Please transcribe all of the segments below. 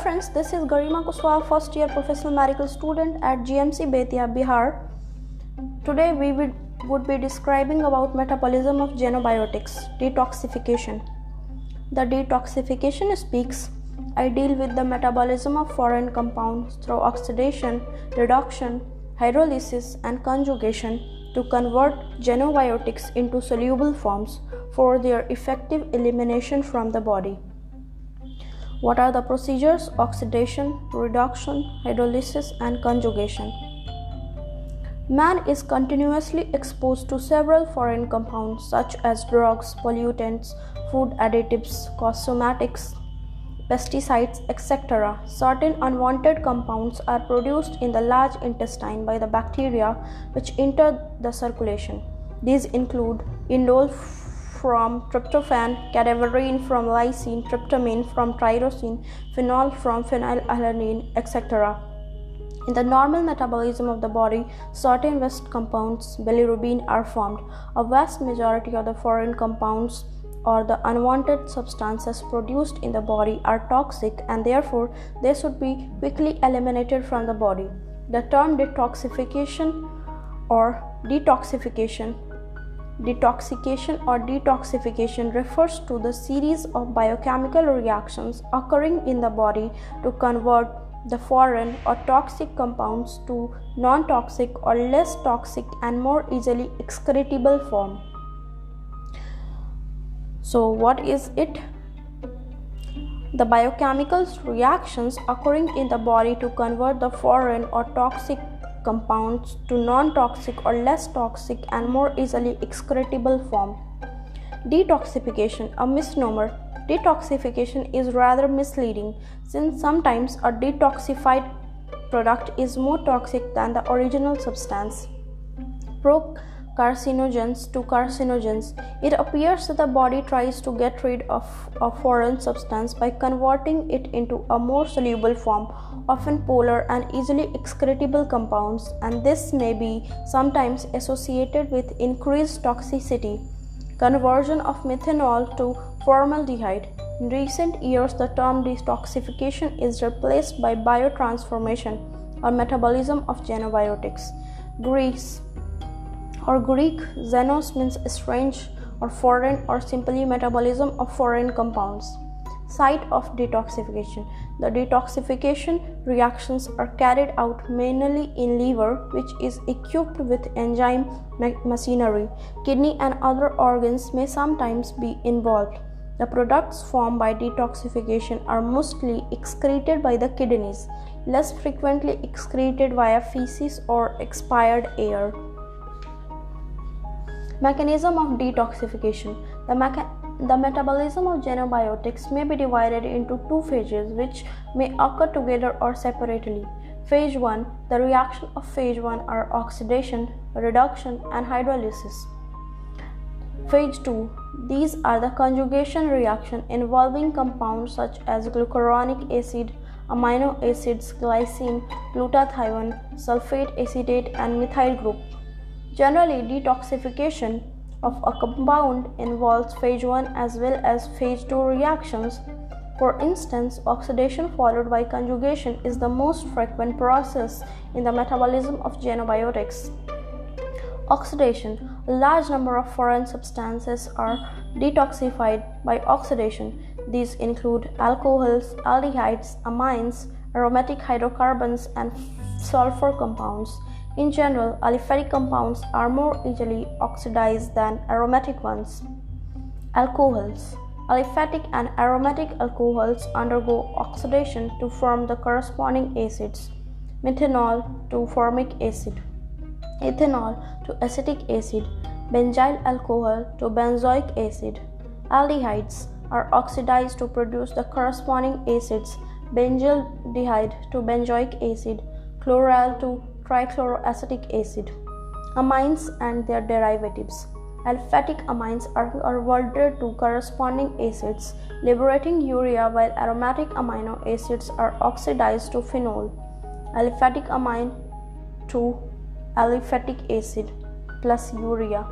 Friends, this is Garima Kuswal, first year professional medical student at GMC Bettiah, Bihar. Today we would, would be describing about metabolism of xenobiotics, detoxification. The detoxification speaks I deal with the metabolism of foreign compounds through oxidation, reduction, hydrolysis and conjugation to convert xenobiotics into soluble forms for their effective elimination from the body. What are the procedures? Oxidation, reduction, hydrolysis, and conjugation. Man is continuously exposed to several foreign compounds such as drugs, pollutants, food additives, cosmetics, pesticides, etc. Certain unwanted compounds are produced in the large intestine by the bacteria which enter the circulation. These include indole from tryptophan, cadaverine from lysine, tryptamine from tyrosine, phenol from phenylalanine, etc. In the normal metabolism of the body, certain waste compounds, bilirubin, are formed. A vast majority of the foreign compounds or the unwanted substances produced in the body are toxic and therefore they should be quickly eliminated from the body. The term detoxification or detoxification Detoxification or detoxification refers to the series of biochemical reactions occurring in the body to convert the foreign or toxic compounds to non toxic or less toxic and more easily excretable form. So, what is it? The biochemical reactions occurring in the body to convert the foreign or toxic compounds to non toxic or less toxic and more easily excretable form. Detoxification, a misnomer. Detoxification is rather misleading since sometimes a detoxified product is more toxic than the original substance. Pro carcinogens to carcinogens. It appears that the body tries to get rid of a foreign substance by converting it into a more soluble form, often polar and easily excretable compounds, and this may be sometimes associated with increased toxicity. Conversion of methanol to formaldehyde. In recent years, the term detoxification is replaced by biotransformation or metabolism of xenobiotics. Greece or Greek, xenos means strange or foreign or simply metabolism of foreign compounds. Site of detoxification. The detoxification reactions are carried out mainly in liver, which is equipped with enzyme machinery. Kidney and other organs may sometimes be involved. The products formed by detoxification are mostly excreted by the kidneys, less frequently excreted via feces or expired air. Mechanism of detoxification. The, mecha- the metabolism of xenobiotics may be divided into two phases which may occur together or separately. Phase 1 The reaction of phase 1 are oxidation, reduction, and hydrolysis. Phase 2 These are the conjugation reaction involving compounds such as glucuronic acid, amino acids, glycine, glutathione, sulfate acetate, and methyl group. Generally, detoxification of a compound involves phase 1 as well as phase 2 reactions. For instance, oxidation followed by conjugation is the most frequent process in the metabolism of xenobiotics. Oxidation A large number of foreign substances are detoxified by oxidation. These include alcohols, aldehydes, amines, aromatic hydrocarbons, and sulfur compounds. In general, aliphatic compounds are more easily oxidized than aromatic ones. Alcohols Aliphatic and aromatic alcohols undergo oxidation to form the corresponding acids methanol to formic acid, ethanol to acetic acid, benzyl alcohol to benzoic acid. Aldehydes are oxidized to produce the corresponding acids benzaldehyde to benzoic acid, chloral to trichloroacetic acid, amines and their derivatives. Aliphatic amines are converted to corresponding acids, liberating urea, while aromatic amino acids are oxidized to phenol. Aliphatic amine to aliphatic acid plus urea.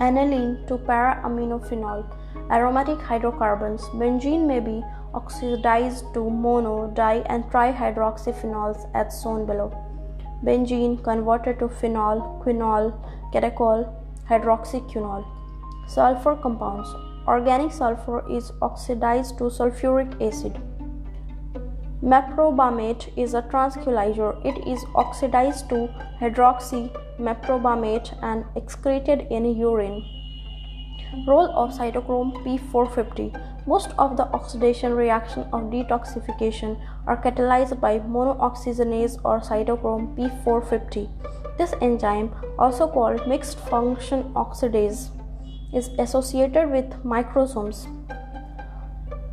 Aniline to para aminophenol. Aromatic hydrocarbons. Benzene may be oxidized to mono, di, and trihydroxyphenols as shown below. Benzene converted to phenol, quinol, catechol, hydroxyquinol. Sulfur compounds. Organic sulfur is oxidized to sulfuric acid. Meprobamate is a tranquilizer. It is oxidized to hydroxy meprobamate and excreted in urine. Role of cytochrome P450 Most of the oxidation reaction of detoxification are catalyzed by monooxygenase or cytochrome P450. This enzyme, also called mixed function oxidase, is associated with microsomes.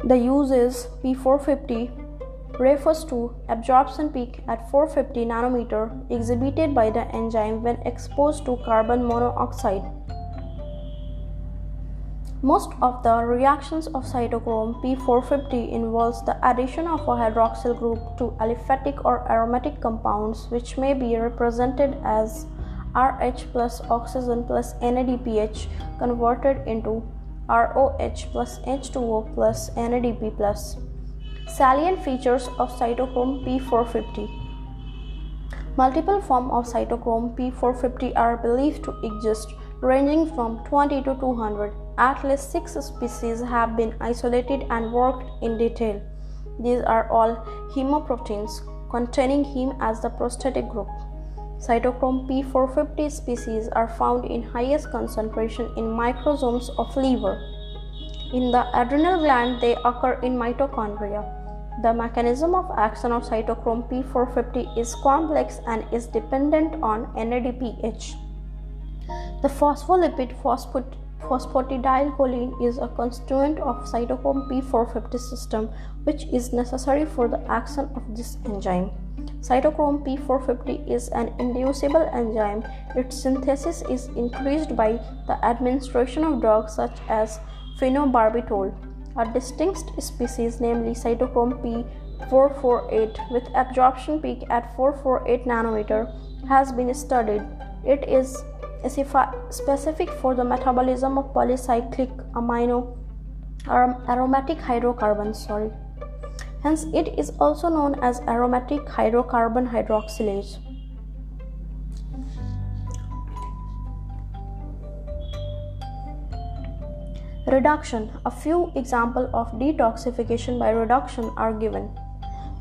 The uses P450 refers to absorption peak at 450 nanometer exhibited by the enzyme when exposed to carbon monoxide. Most of the reactions of cytochrome P450 involves the addition of a hydroxyl group to aliphatic or aromatic compounds which may be represented as RH plus oxygen plus NADPH converted into ROH plus H2O plus NADP plus. Salient features of cytochrome P450 Multiple forms of cytochrome P450 are believed to exist, ranging from 20 to 200. At least six species have been isolated and worked in detail. These are all hemoproteins, containing heme as the prosthetic group. Cytochrome P450 species are found in highest concentration in microsomes of liver. In the adrenal gland, they occur in mitochondria. The mechanism of action of cytochrome P450 is complex and is dependent on NADPH. The phospholipid phosphatidylcholine is a constituent of cytochrome P450 system which is necessary for the action of this enzyme. Cytochrome P450 is an inducible enzyme. Its synthesis is increased by the administration of drugs such as phenobarbital. A distinct species, namely cytochrome P448, with absorption peak at 448 nanometer, has been studied. It is specific for the metabolism of polycyclic amino aromatic hydrocarbons. Sorry. Hence, it is also known as aromatic hydrocarbon hydroxylase. Reduction A few examples of detoxification by reduction are given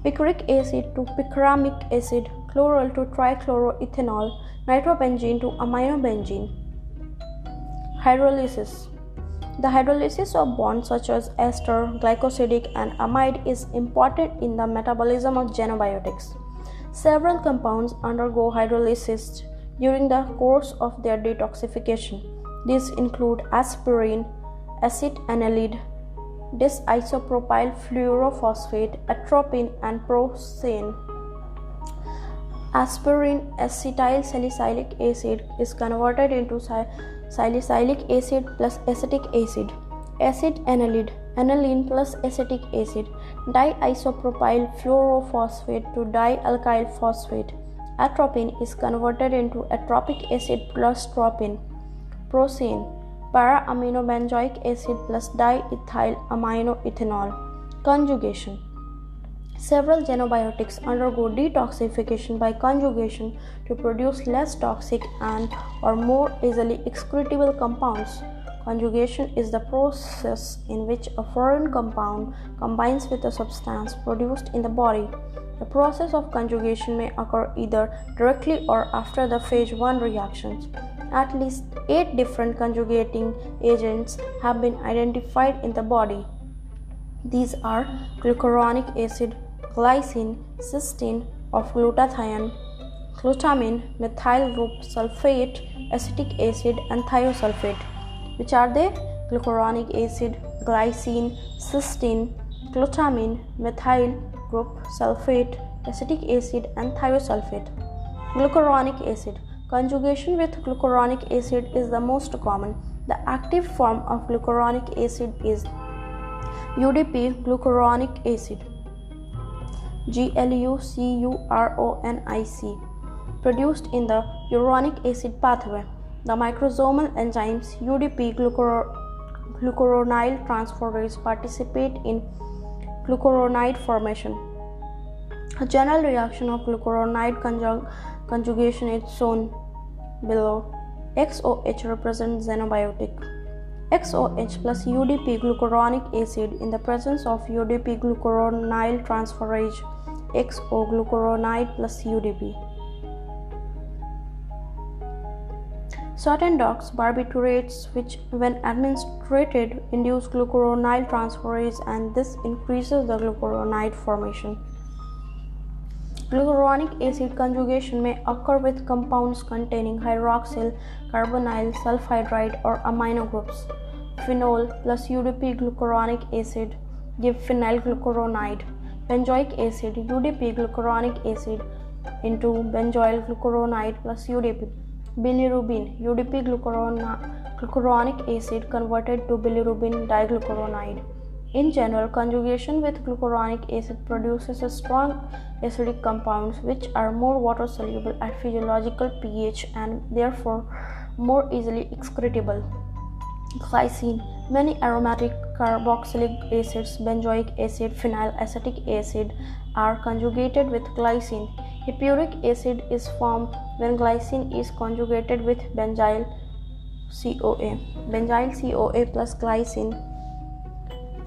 picric acid to picramic acid, chloral to trichloroethanol, nitrobenzene to aminobenzene. Hydrolysis The hydrolysis of bonds such as ester, glycosidic, and amide is important in the metabolism of xenobiotics. Several compounds undergo hydrolysis during the course of their detoxification. These include aspirin, acetanilide, diisopropyl fluorophosphate, atropine, and procaine. Aspirin acetyl salicylic acid is converted into salicylic acid plus acetic acid. Acid Acetanilide, aniline plus acetic acid, diisopropyl fluorophosphate to dialkyl phosphate. Atropine is converted into atropic acid plus tropine. Procaine para-aminobenzoic acid plus diethyl aminoethanol. Conjugation Several xenobiotics undergo detoxification by conjugation to produce less toxic and or more easily excretable compounds. Conjugation is the process in which a foreign compound combines with a substance produced in the body. The process of conjugation may occur either directly or after the phase 1 reactions. At least 8 different conjugating agents have been identified in the body. These are glucuronic acid, glycine, cysteine of glutathione, glutamine, methyl group sulfate, acetic acid, and thiosulfate. Which are they? Glucuronic acid, glycine, cysteine, glutamine, methyl group sulfate, acetic acid, and thiosulfate. Glucuronic acid Conjugation with glucuronic acid is the most common. The active form of glucuronic acid is UDP glucuronic acid. GLUCURONIC produced in the uronic acid pathway. The microsomal enzymes UDP glucuronyl transferase participate in Glucuronide formation. A general reaction of glucuronide conjug- conjugation is shown below. XOH represents xenobiotic. XOH plus UDP glucuronic acid in the presence of UDP glucuronyl transferase XO glucuronide plus UDP. Certain drugs, barbiturates, which when administered induce glucuronyl transferase and this increases the glucuronide formation. Glucuronic acid conjugation may occur with compounds containing hydroxyl, carbonyl, sulfhydride, or amino groups. Phenol plus UDP glucuronic acid give phenyl glucuronide. Benzoic acid, UDP glucuronic acid into benzoyl glucuronide plus UDP bilirubin UDP glucuronic acid converted to bilirubin diglucuronide. In general, conjugation with glucuronic acid produces a strong acidic compounds which are more water soluble at physiological pH and therefore more easily excretable. Glycine Many aromatic carboxylic acids, benzoic acid, phenyl acetic acid are conjugated with glycine. Hippuric acid is formed when glycine is conjugated with benzyl CoA. Benzyl CoA plus glycine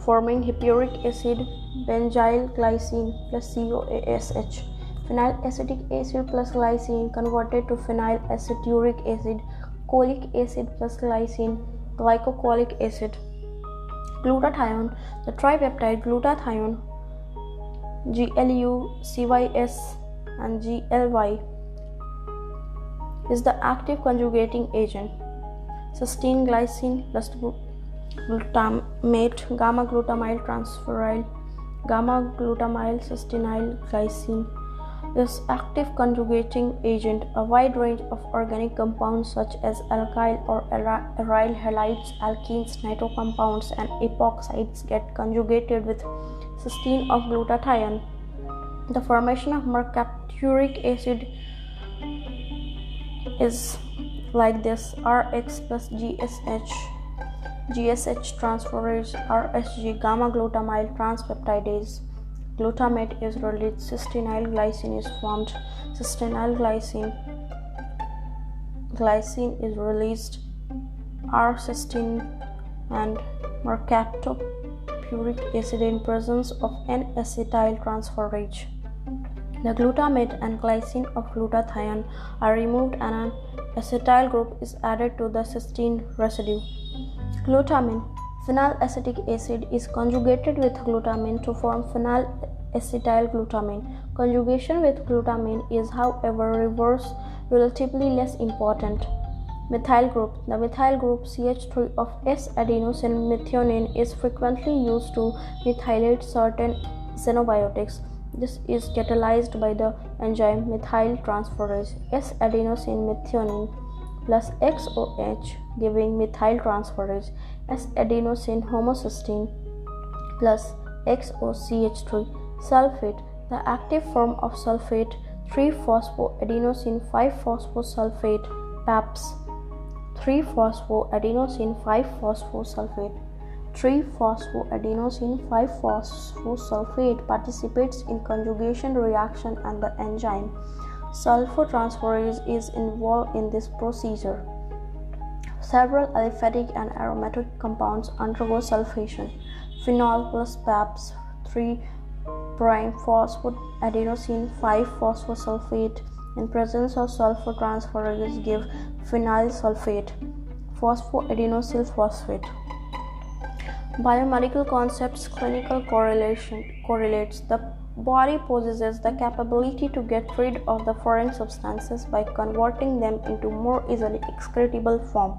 forming hippuric acid, benzyl glycine plus COASH. Phenyl acetic acid plus glycine converted to phenyl aceturic acid, cholic acid plus glycine, glycocholic acid. Glutathione, the tripeptide glutathione, GLU, CYS, and GLY is the active conjugating agent. Cysteine glycine plus glutamate, gamma glutamyl transferyl, gamma glutamyl cysteine glycine is active conjugating agent. A wide range of organic compounds such as alkyl or aryl halides, alkenes, nitro compounds, and epoxides get conjugated with cysteine of glutathione. The formation of mercapturic acid is like this Rx plus GSH GSH transferase RSG gamma glutamyl transpeptidase glutamate is released. Cysteine glycine is formed. Cysteine glycine glycine is released. R cysteine and mercapturic acid in presence of N-acetyl transferase the glutamate and glycine of glutathione are removed and an acetyl group is added to the cysteine residue. Glutamine phenylacetic acid is conjugated with glutamine to form phenyl acetyl glutamine. Conjugation with glutamine is, however, reverse relatively less important. Methyl group The methyl group CH3 of S-adenosine methionine is frequently used to methylate certain xenobiotics. This is catalyzed by the enzyme methyl transferase S-adenosine methionine plus XOH giving methyl transferase S-adenosine homocysteine plus XOCH3 sulfate. The active form of sulfate 3-phosphoadenosine 5-phosphosulfate PAPS 3-phosphoadenosine 5-phosphosulfate 3-phosphoadenosine 5-phosphosulfate participates in conjugation reaction and the enzyme sulfotransferase is involved in this procedure. Several aliphatic and aromatic compounds undergo sulfation. Phenol plus PAPS 3 prime phosphoadenosine 5 phosphosulfate. In presence of sulfotransferase give phenyl sulfate phosphoadenosyl phosphate Biomedical concepts clinical correlation correlates. The body possesses the capability to get rid of the foreign substances by converting them into more easily excretable form.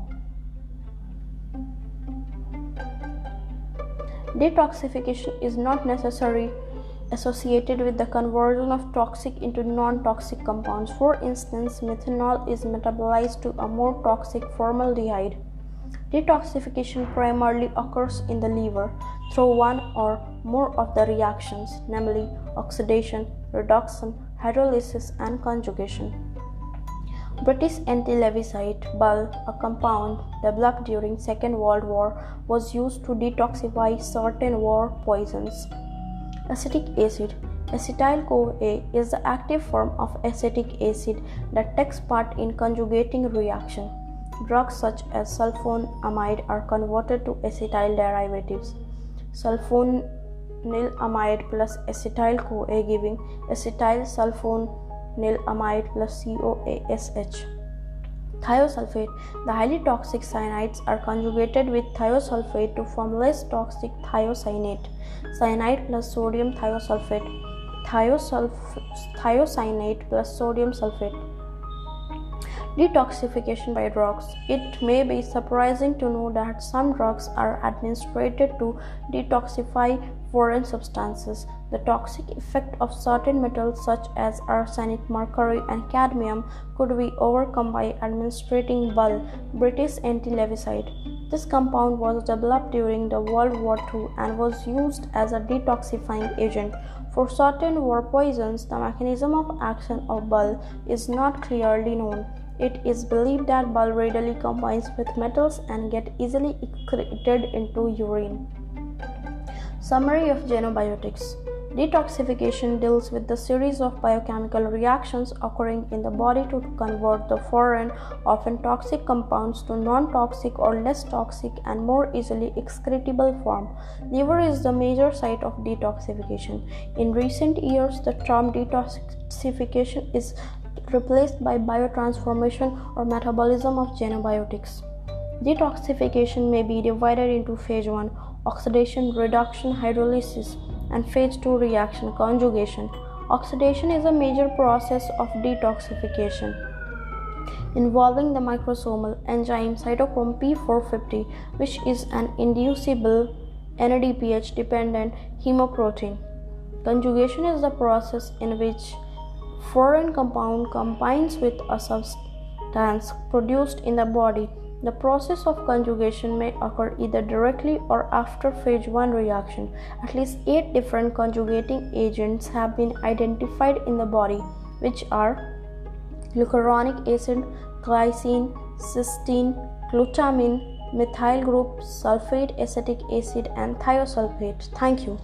Detoxification is not necessary associated with the conversion of toxic into non-toxic compounds. For instance, methanol is metabolized to a more toxic formaldehyde Detoxification primarily occurs in the liver through one or more of the reactions, namely oxidation, reduction, hydrolysis, and conjugation. British anti-Lewisite BAL, a compound developed during Second World War, was used to detoxify certain war poisons. Acetic acid. Acetyl CoA is the active form of acetic acid that takes part in conjugating reaction. Drugs such as sulfonamide are converted to acetyl derivatives. Sulfonylamide plus acetyl CoA giving acetyl sulfonylamide plus COASH. Thiosulfate. The highly toxic cyanides are conjugated with thiosulfate to form less toxic thiocyanate. Cyanide plus sodium thiosulfate. Thiosulf- thiocyanate plus sodium sulfate. Detoxification by drugs. It may be surprising to know that some drugs are administered to detoxify foreign substances. The toxic effect of certain metals such as arsenic, mercury, and cadmium could be overcome by administering BAL, British anti-larvicide. This compound was developed during the World War II and was used as a detoxifying agent. For certain war poisons, the mechanism of action of BAL is not clearly known. It is believed that BAL readily combines with metals and get easily excreted into urine. Summary of Xenobiotics Detoxification deals with the series of biochemical reactions occurring in the body to convert the foreign, often toxic compounds to non toxic or less toxic and more easily excretable form. Liver is the major site of detoxification. In recent years, the term detoxification is replaced by biotransformation or metabolism of xenobiotics. Detoxification may be divided into phase 1 oxidation, reduction, hydrolysis, and phase 2 reaction conjugation. Oxidation is a major process of detoxification involving the microsomal enzyme cytochrome P450, which is an inducible NADPH dependent hemoprotein. Conjugation is the process in which foreign compound combines with a substance produced in the body. The process of conjugation may occur either directly or after phase 1 reaction. At least 8 different conjugating agents have been identified in the body, which are glucuronic acid, glycine, cysteine, glutamine, methyl group, sulfate acetic acid, and thiosulfate. Thank you.